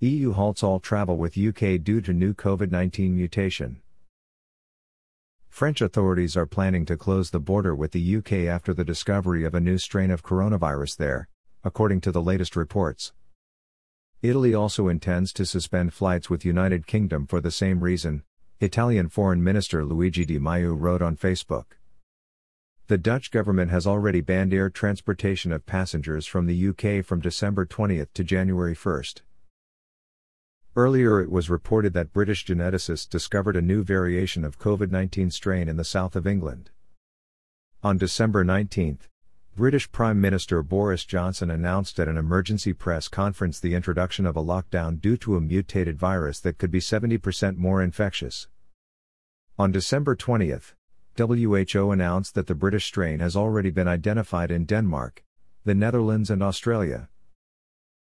EU halts all travel with UK due to new COVID 19 mutation. French authorities are planning to close the border with the UK after the discovery of a new strain of coronavirus there, according to the latest reports. Italy also intends to suspend flights with United Kingdom for the same reason, Italian Foreign Minister Luigi Di Maio wrote on Facebook. The Dutch government has already banned air transportation of passengers from the UK from December 20 to January 1. Earlier it was reported that British geneticists discovered a new variation of COVID 19 strain in the south of England. On December 19, British Prime Minister Boris Johnson announced at an emergency press conference the introduction of a lockdown due to a mutated virus that could be 70% more infectious. On December 20, WHO announced that the British strain has already been identified in Denmark, the Netherlands, and Australia.